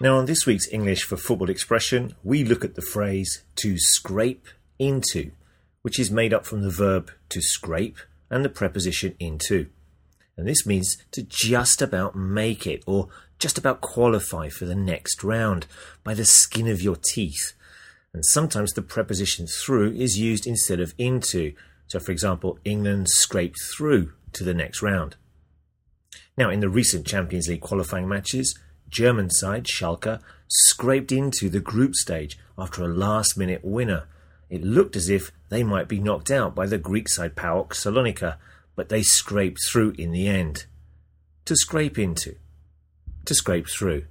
Now, on this week's English for Football expression, we look at the phrase to scrape into, which is made up from the verb to scrape and the preposition into. And this means to just about make it or just about qualify for the next round by the skin of your teeth. And sometimes the preposition through is used instead of into. So, for example, England scraped through to the next round. Now, in the recent Champions League qualifying matches, German side Schalke scraped into the group stage after a last minute winner. It looked as if they might be knocked out by the Greek side PAOK Salonika, but they scraped through in the end. To scrape into. To scrape through.